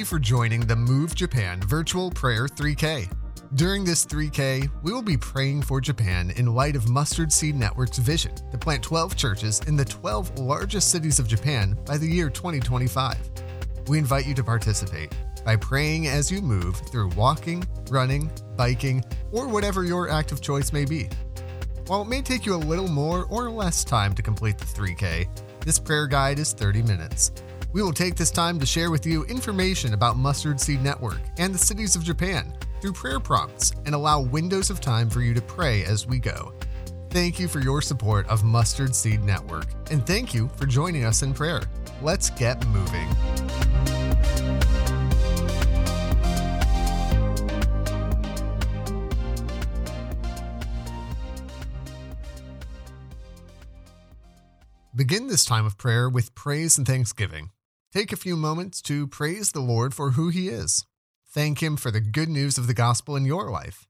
you for joining the Move Japan Virtual Prayer 3K. During this 3K, we will be praying for Japan in light of Mustard Seed Network's vision to plant 12 churches in the 12 largest cities of Japan by the year 2025. We invite you to participate by praying as you move through walking, running, biking, or whatever your act of choice may be. While it may take you a little more or less time to complete the 3K, this prayer guide is 30 minutes. We will take this time to share with you information about Mustard Seed Network and the cities of Japan through prayer prompts and allow windows of time for you to pray as we go. Thank you for your support of Mustard Seed Network, and thank you for joining us in prayer. Let's get moving. Begin this time of prayer with praise and thanksgiving. Take a few moments to praise the Lord for who He is. Thank Him for the good news of the gospel in your life.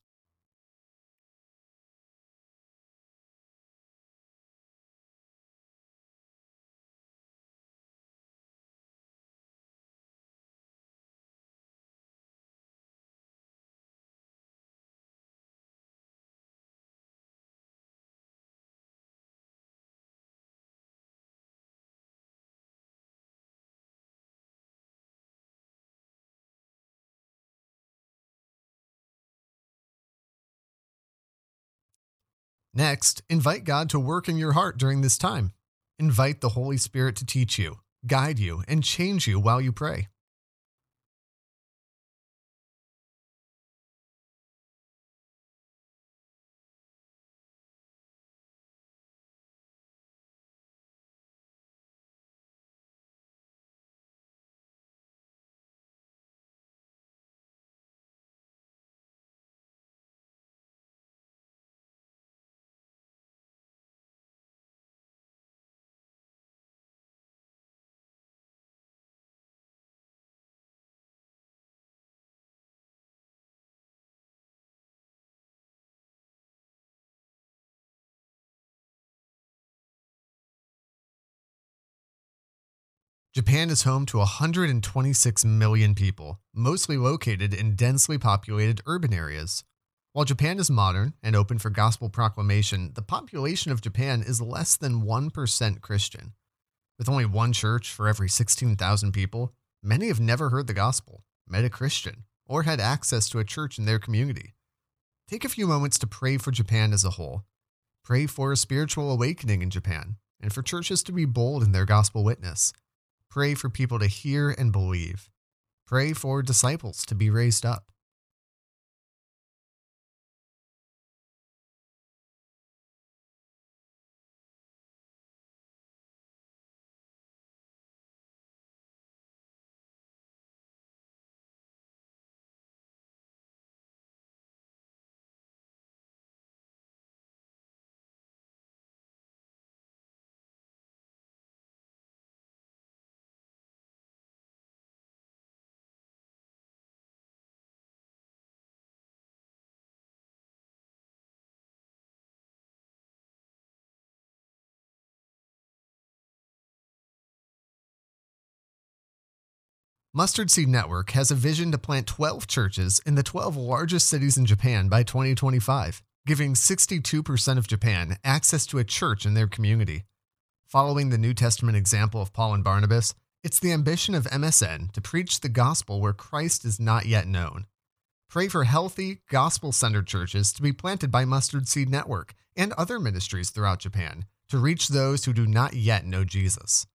Next, invite God to work in your heart during this time. Invite the Holy Spirit to teach you, guide you, and change you while you pray. Japan is home to 126 million people, mostly located in densely populated urban areas. While Japan is modern and open for gospel proclamation, the population of Japan is less than 1% Christian. With only one church for every 16,000 people, many have never heard the gospel, met a Christian, or had access to a church in their community. Take a few moments to pray for Japan as a whole. Pray for a spiritual awakening in Japan and for churches to be bold in their gospel witness. Pray for people to hear and believe. Pray for disciples to be raised up. Mustard Seed Network has a vision to plant 12 churches in the 12 largest cities in Japan by 2025, giving 62% of Japan access to a church in their community. Following the New Testament example of Paul and Barnabas, it's the ambition of MSN to preach the gospel where Christ is not yet known. Pray for healthy, gospel centered churches to be planted by Mustard Seed Network and other ministries throughout Japan to reach those who do not yet know Jesus.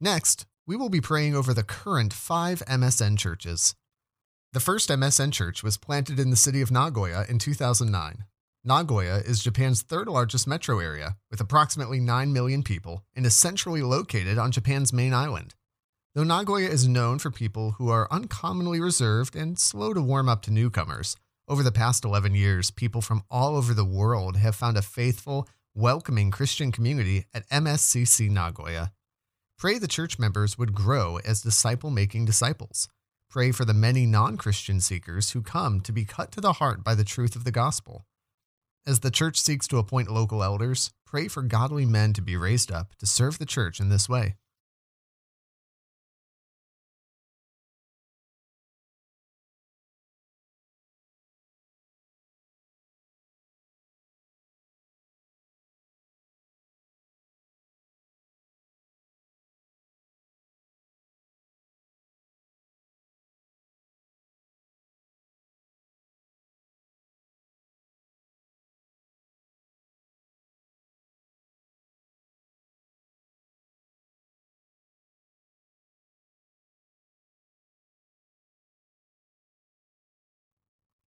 Next, we will be praying over the current five MSN churches. The first MSN church was planted in the city of Nagoya in 2009. Nagoya is Japan's third largest metro area, with approximately 9 million people, and is centrally located on Japan's main island. Though Nagoya is known for people who are uncommonly reserved and slow to warm up to newcomers, over the past 11 years, people from all over the world have found a faithful, welcoming Christian community at MSCC Nagoya. Pray the church members would grow as disciple making disciples. Pray for the many non Christian seekers who come to be cut to the heart by the truth of the gospel. As the church seeks to appoint local elders, pray for godly men to be raised up to serve the church in this way.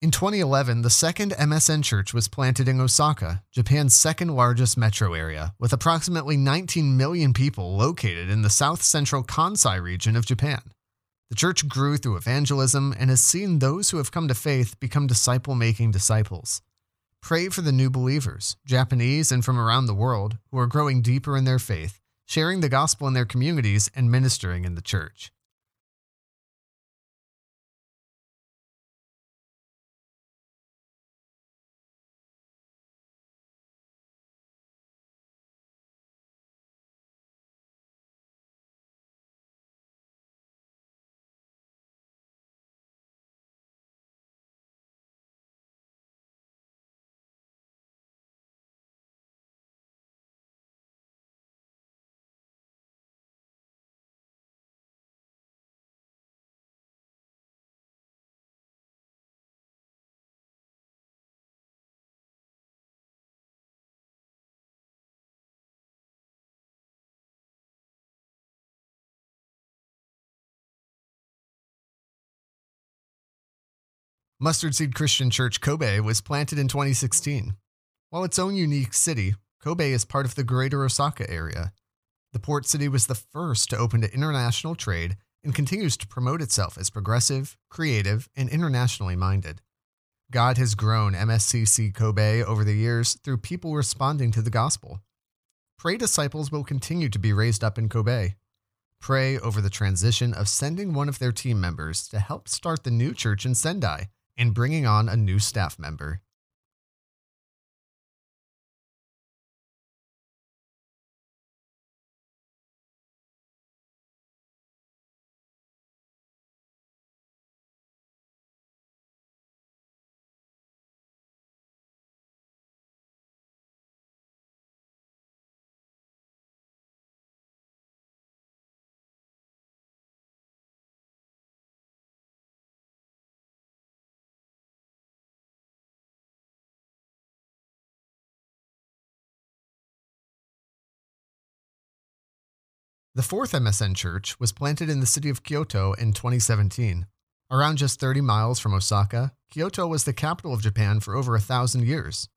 In 2011, the second MSN church was planted in Osaka, Japan's second largest metro area, with approximately 19 million people located in the south central Kansai region of Japan. The church grew through evangelism and has seen those who have come to faith become disciple making disciples. Pray for the new believers, Japanese and from around the world, who are growing deeper in their faith, sharing the gospel in their communities, and ministering in the church. Mustard Seed Christian Church Kobe was planted in 2016. While its own unique city, Kobe is part of the greater Osaka area. The port city was the first to open to international trade and continues to promote itself as progressive, creative, and internationally minded. God has grown MSCC Kobe over the years through people responding to the gospel. Pray disciples will continue to be raised up in Kobe. Pray over the transition of sending one of their team members to help start the new church in Sendai and bringing on a new staff member. The fourth MSN church was planted in the city of Kyoto in 2017. Around just 30 miles from Osaka, Kyoto was the capital of Japan for over a thousand years.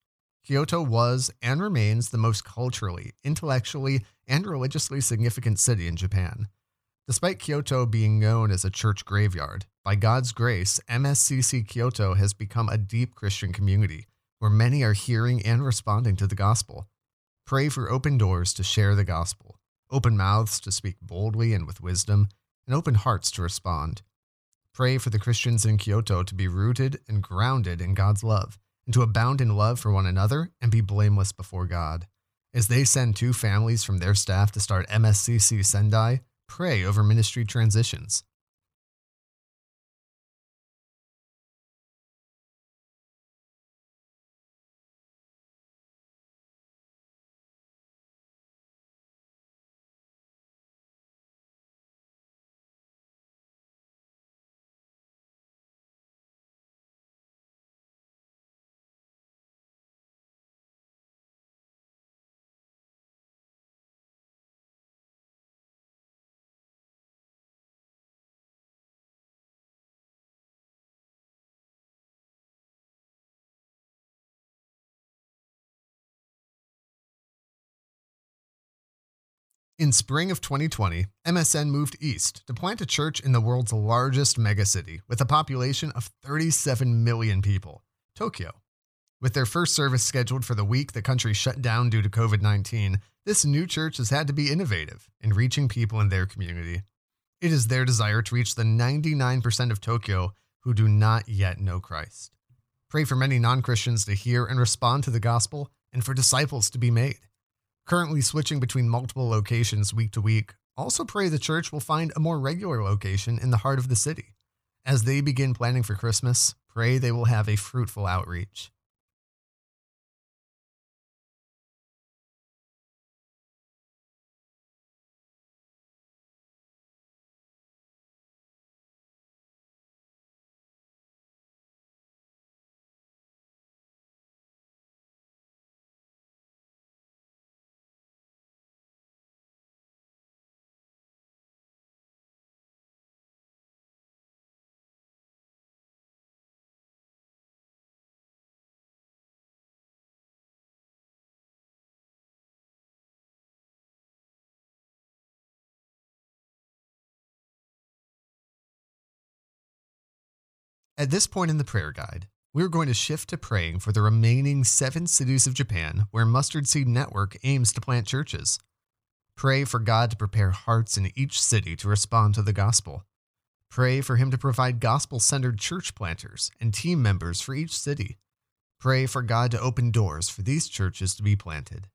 Kyoto was and remains the most culturally, intellectually, and religiously significant city in Japan. Despite Kyoto being known as a church graveyard, by God's grace, MSCC Kyoto has become a deep Christian community where many are hearing and responding to the gospel. Pray for open doors to share the gospel open mouths to speak boldly and with wisdom, and open hearts to respond. Pray for the Christians in Kyoto to be rooted and grounded in God's love, and to abound in love for one another and be blameless before God. As they send two families from their staff to start MSCC Sendai, pray over ministry transitions. In spring of 2020, MSN moved east to plant a church in the world's largest megacity with a population of 37 million people, Tokyo. With their first service scheduled for the week the country shut down due to COVID 19, this new church has had to be innovative in reaching people in their community. It is their desire to reach the 99% of Tokyo who do not yet know Christ. Pray for many non Christians to hear and respond to the gospel and for disciples to be made currently switching between multiple locations week to week, also pray the church will find a more regular location in the heart of the city. As they begin planning for Christmas, pray they will have a fruitful outreach. At this point in the prayer guide, we're going to shift to praying for the remaining seven cities of Japan where Mustard Seed Network aims to plant churches. Pray for God to prepare hearts in each city to respond to the gospel. Pray for Him to provide gospel centered church planters and team members for each city. Pray for God to open doors for these churches to be planted.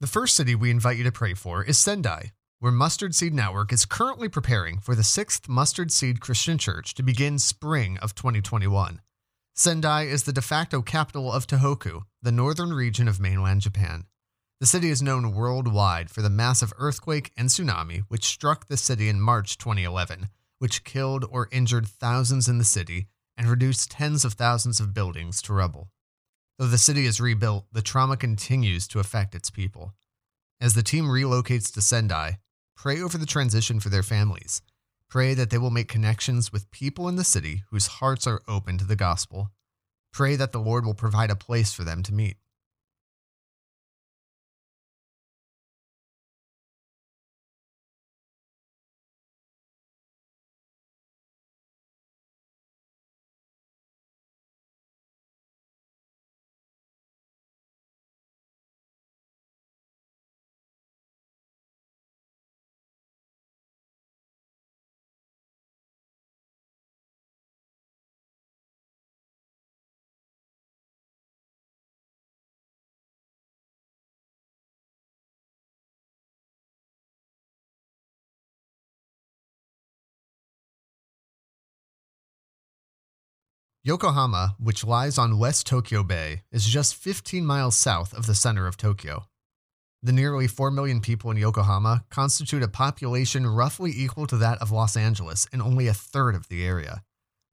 The first city we invite you to pray for is Sendai, where Mustard Seed Network is currently preparing for the 6th Mustard Seed Christian Church to begin spring of 2021. Sendai is the de facto capital of Tohoku, the northern region of mainland Japan. The city is known worldwide for the massive earthquake and tsunami which struck the city in March 2011, which killed or injured thousands in the city and reduced tens of thousands of buildings to rubble. Though the city is rebuilt, the trauma continues to affect its people. As the team relocates to Sendai, pray over the transition for their families. Pray that they will make connections with people in the city whose hearts are open to the gospel. Pray that the Lord will provide a place for them to meet. Yokohama, which lies on West Tokyo Bay, is just 15 miles south of the center of Tokyo. The nearly 4 million people in Yokohama constitute a population roughly equal to that of Los Angeles in only a third of the area.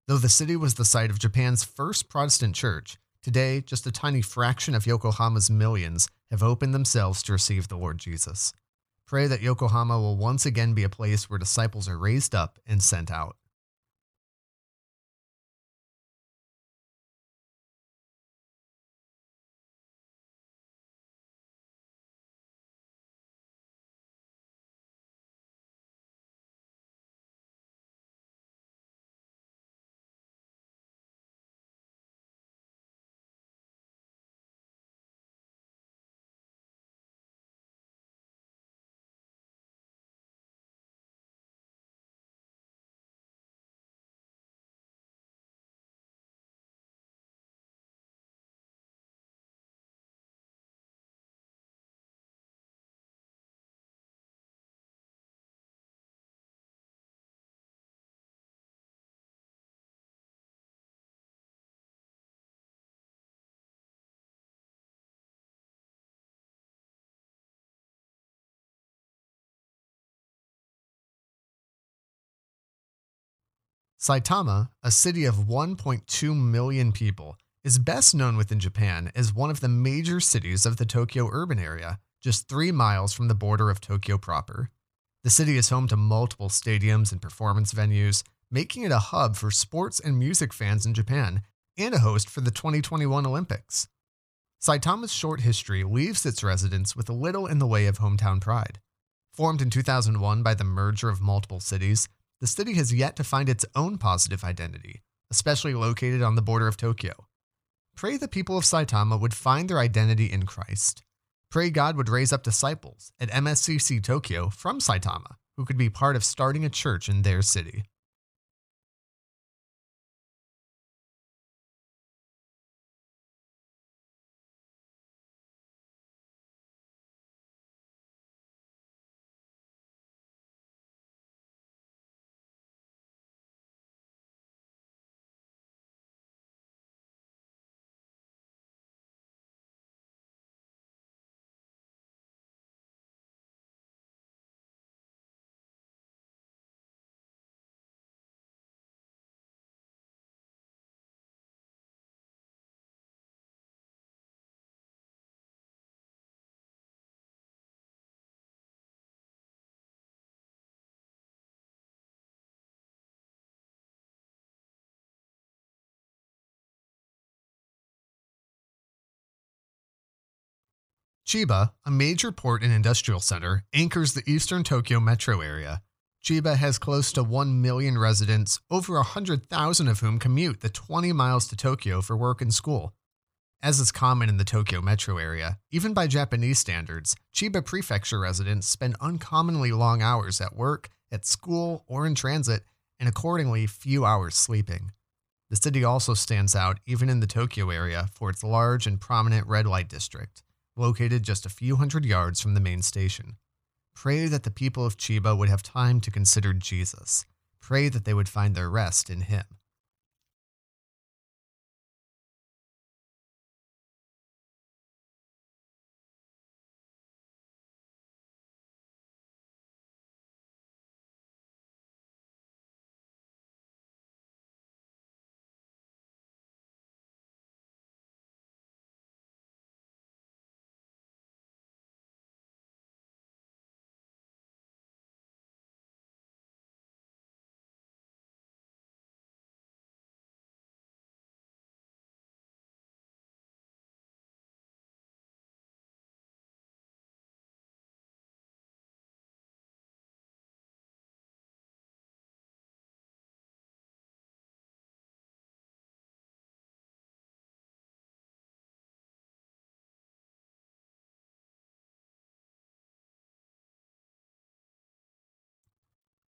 Though the city was the site of Japan's first Protestant church, today just a tiny fraction of Yokohama's millions have opened themselves to receive the Lord Jesus. Pray that Yokohama will once again be a place where disciples are raised up and sent out. Saitama, a city of 1.2 million people, is best known within Japan as one of the major cities of the Tokyo urban area, just three miles from the border of Tokyo proper. The city is home to multiple stadiums and performance venues, making it a hub for sports and music fans in Japan and a host for the 2021 Olympics. Saitama's short history leaves its residents with little in the way of hometown pride. Formed in 2001 by the merger of multiple cities, the city has yet to find its own positive identity, especially located on the border of Tokyo. Pray the people of Saitama would find their identity in Christ. Pray God would raise up disciples at MSCC Tokyo from Saitama who could be part of starting a church in their city. Chiba, a major port and industrial center, anchors the eastern Tokyo metro area. Chiba has close to 1 million residents, over 100,000 of whom commute the 20 miles to Tokyo for work and school. As is common in the Tokyo metro area, even by Japanese standards, Chiba Prefecture residents spend uncommonly long hours at work, at school, or in transit, and accordingly few hours sleeping. The city also stands out, even in the Tokyo area, for its large and prominent red light district located just a few hundred yards from the main station. Pray that the people of Chiba would have time to consider Jesus. Pray that they would find their rest in Him.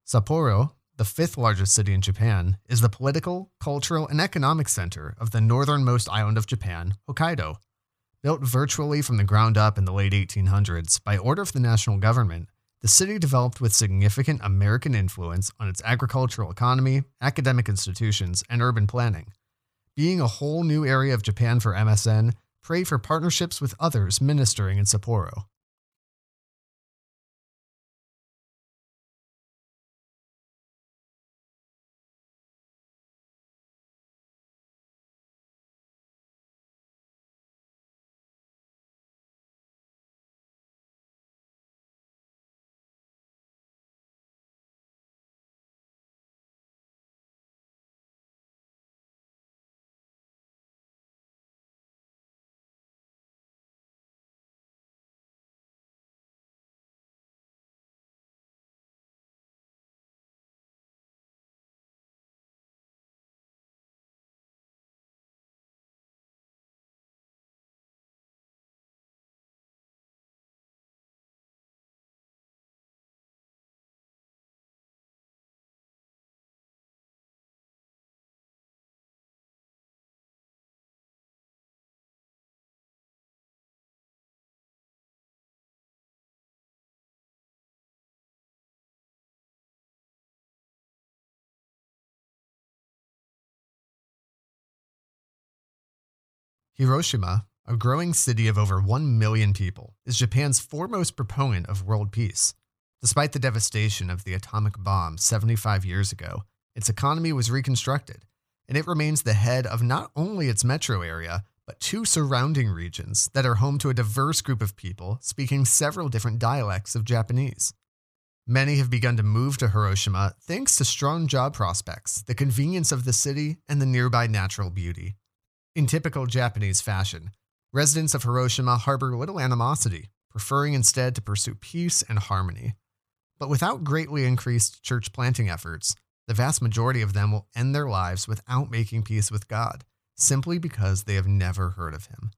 Sapporo, the fifth largest city in Japan, is the political, cultural, and economic center of the northernmost island of Japan, Hokkaido. Built virtually from the ground up in the late 1800s by order of the national government, the city developed with significant American influence on its agricultural economy, academic institutions, and urban planning. Being a whole new area of Japan for MSN, pray for partnerships with others ministering in Sapporo. Hiroshima, a growing city of over 1 million people, is Japan's foremost proponent of world peace. Despite the devastation of the atomic bomb 75 years ago, its economy was reconstructed, and it remains the head of not only its metro area, but two surrounding regions that are home to a diverse group of people speaking several different dialects of Japanese. Many have begun to move to Hiroshima thanks to strong job prospects, the convenience of the city, and the nearby natural beauty. In typical Japanese fashion, residents of Hiroshima harbor little animosity, preferring instead to pursue peace and harmony. But without greatly increased church planting efforts, the vast majority of them will end their lives without making peace with God, simply because they have never heard of Him.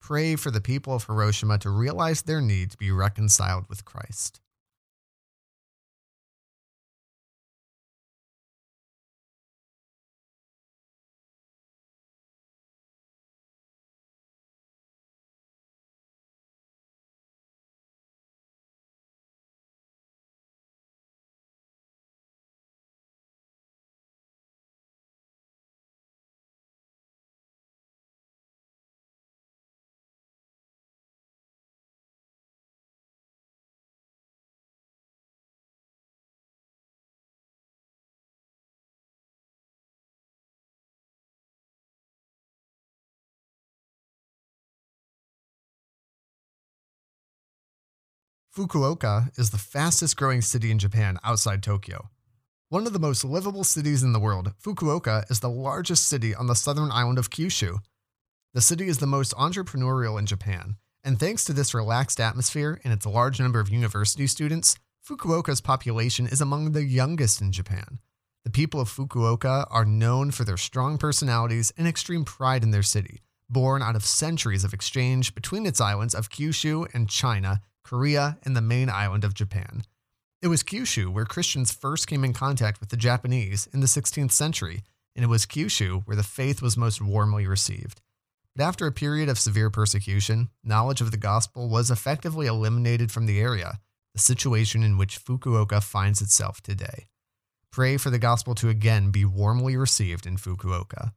Pray for the people of Hiroshima to realize their need to be reconciled with Christ. Fukuoka is the fastest growing city in Japan outside Tokyo. One of the most livable cities in the world, Fukuoka is the largest city on the southern island of Kyushu. The city is the most entrepreneurial in Japan, and thanks to this relaxed atmosphere and its large number of university students, Fukuoka's population is among the youngest in Japan. The people of Fukuoka are known for their strong personalities and extreme pride in their city, born out of centuries of exchange between its islands of Kyushu and China Korea, and the main island of Japan. It was Kyushu where Christians first came in contact with the Japanese in the 16th century, and it was Kyushu where the faith was most warmly received. But after a period of severe persecution, knowledge of the gospel was effectively eliminated from the area, the situation in which Fukuoka finds itself today. Pray for the gospel to again be warmly received in Fukuoka.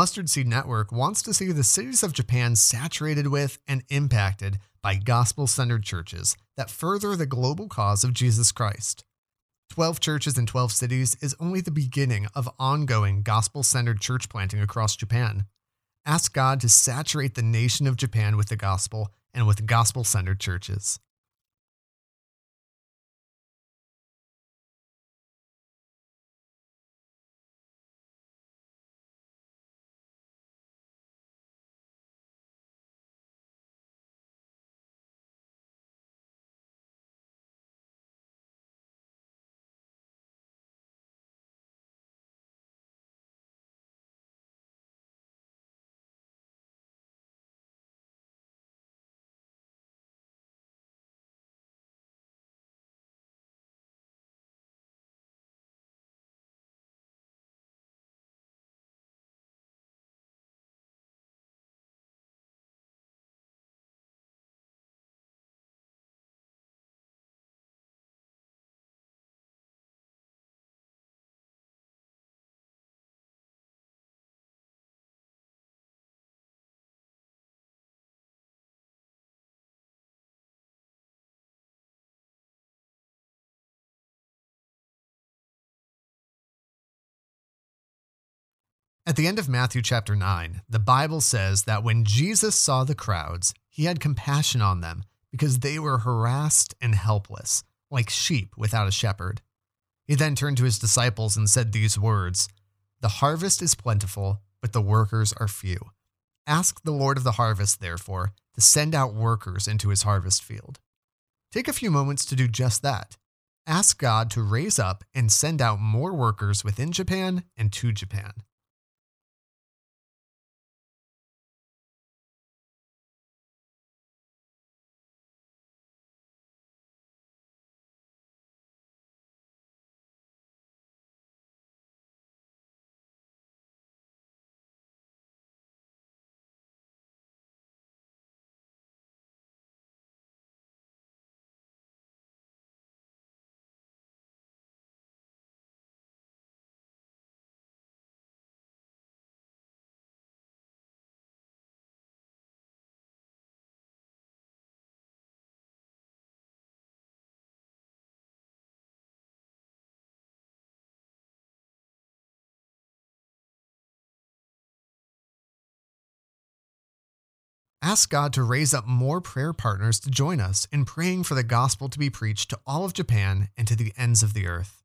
Mustard Seed Network wants to see the cities of Japan saturated with and impacted by gospel centered churches that further the global cause of Jesus Christ. 12 churches in 12 cities is only the beginning of ongoing gospel centered church planting across Japan. Ask God to saturate the nation of Japan with the gospel and with gospel centered churches. At the end of Matthew chapter 9, the Bible says that when Jesus saw the crowds, he had compassion on them because they were harassed and helpless, like sheep without a shepherd. He then turned to his disciples and said these words The harvest is plentiful, but the workers are few. Ask the Lord of the harvest, therefore, to send out workers into his harvest field. Take a few moments to do just that. Ask God to raise up and send out more workers within Japan and to Japan. Ask God to raise up more prayer partners to join us in praying for the gospel to be preached to all of Japan and to the ends of the earth.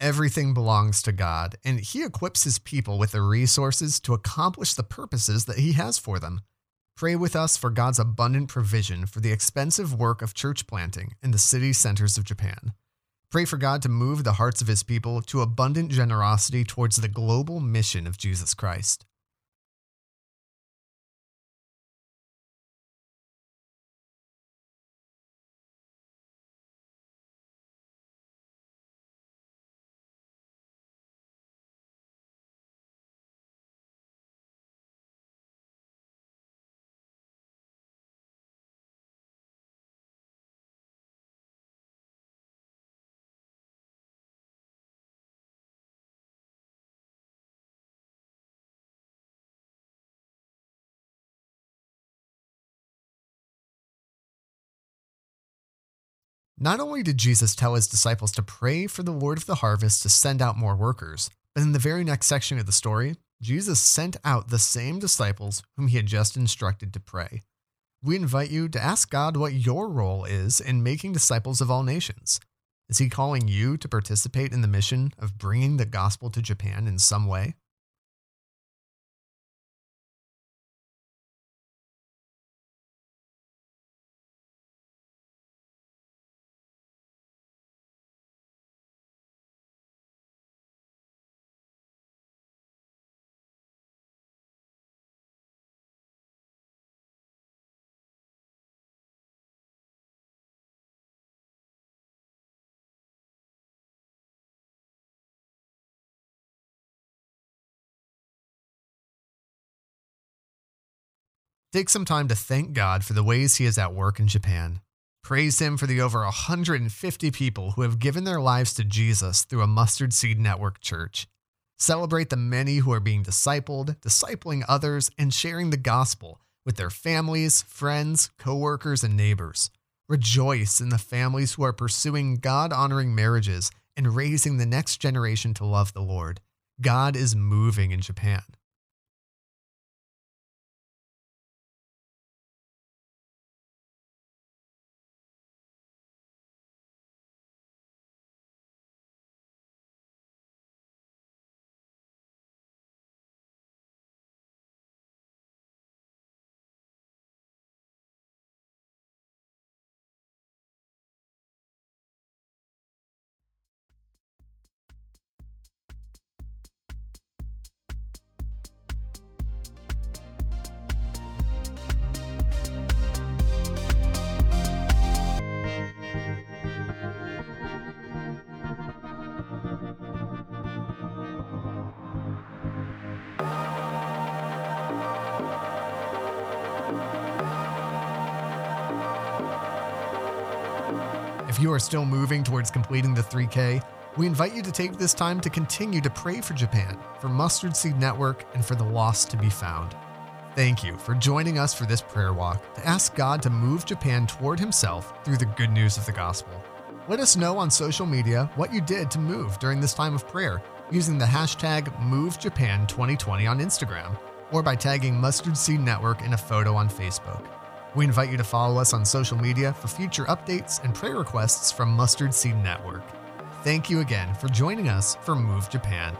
Everything belongs to God, and He equips His people with the resources to accomplish the purposes that He has for them. Pray with us for God's abundant provision for the expensive work of church planting in the city centers of Japan. Pray for God to move the hearts of His people to abundant generosity towards the global mission of Jesus Christ. Not only did Jesus tell his disciples to pray for the Lord of the harvest to send out more workers, but in the very next section of the story, Jesus sent out the same disciples whom he had just instructed to pray. We invite you to ask God what your role is in making disciples of all nations. Is he calling you to participate in the mission of bringing the gospel to Japan in some way? Take some time to thank God for the ways He is at work in Japan. Praise Him for the over 150 people who have given their lives to Jesus through a Mustard Seed Network church. Celebrate the many who are being discipled, discipling others, and sharing the gospel with their families, friends, coworkers, and neighbors. Rejoice in the families who are pursuing God honoring marriages and raising the next generation to love the Lord. God is moving in Japan. If you are still moving towards completing the 3K, we invite you to take this time to continue to pray for Japan, for Mustard Seed Network, and for the lost to be found. Thank you for joining us for this prayer walk to ask God to move Japan toward Himself through the good news of the gospel. Let us know on social media what you did to move during this time of prayer using the hashtag MoveJapan2020 on Instagram or by tagging Mustard Seed Network in a photo on Facebook. We invite you to follow us on social media for future updates and prayer requests from Mustard Seed Network. Thank you again for joining us for Move Japan.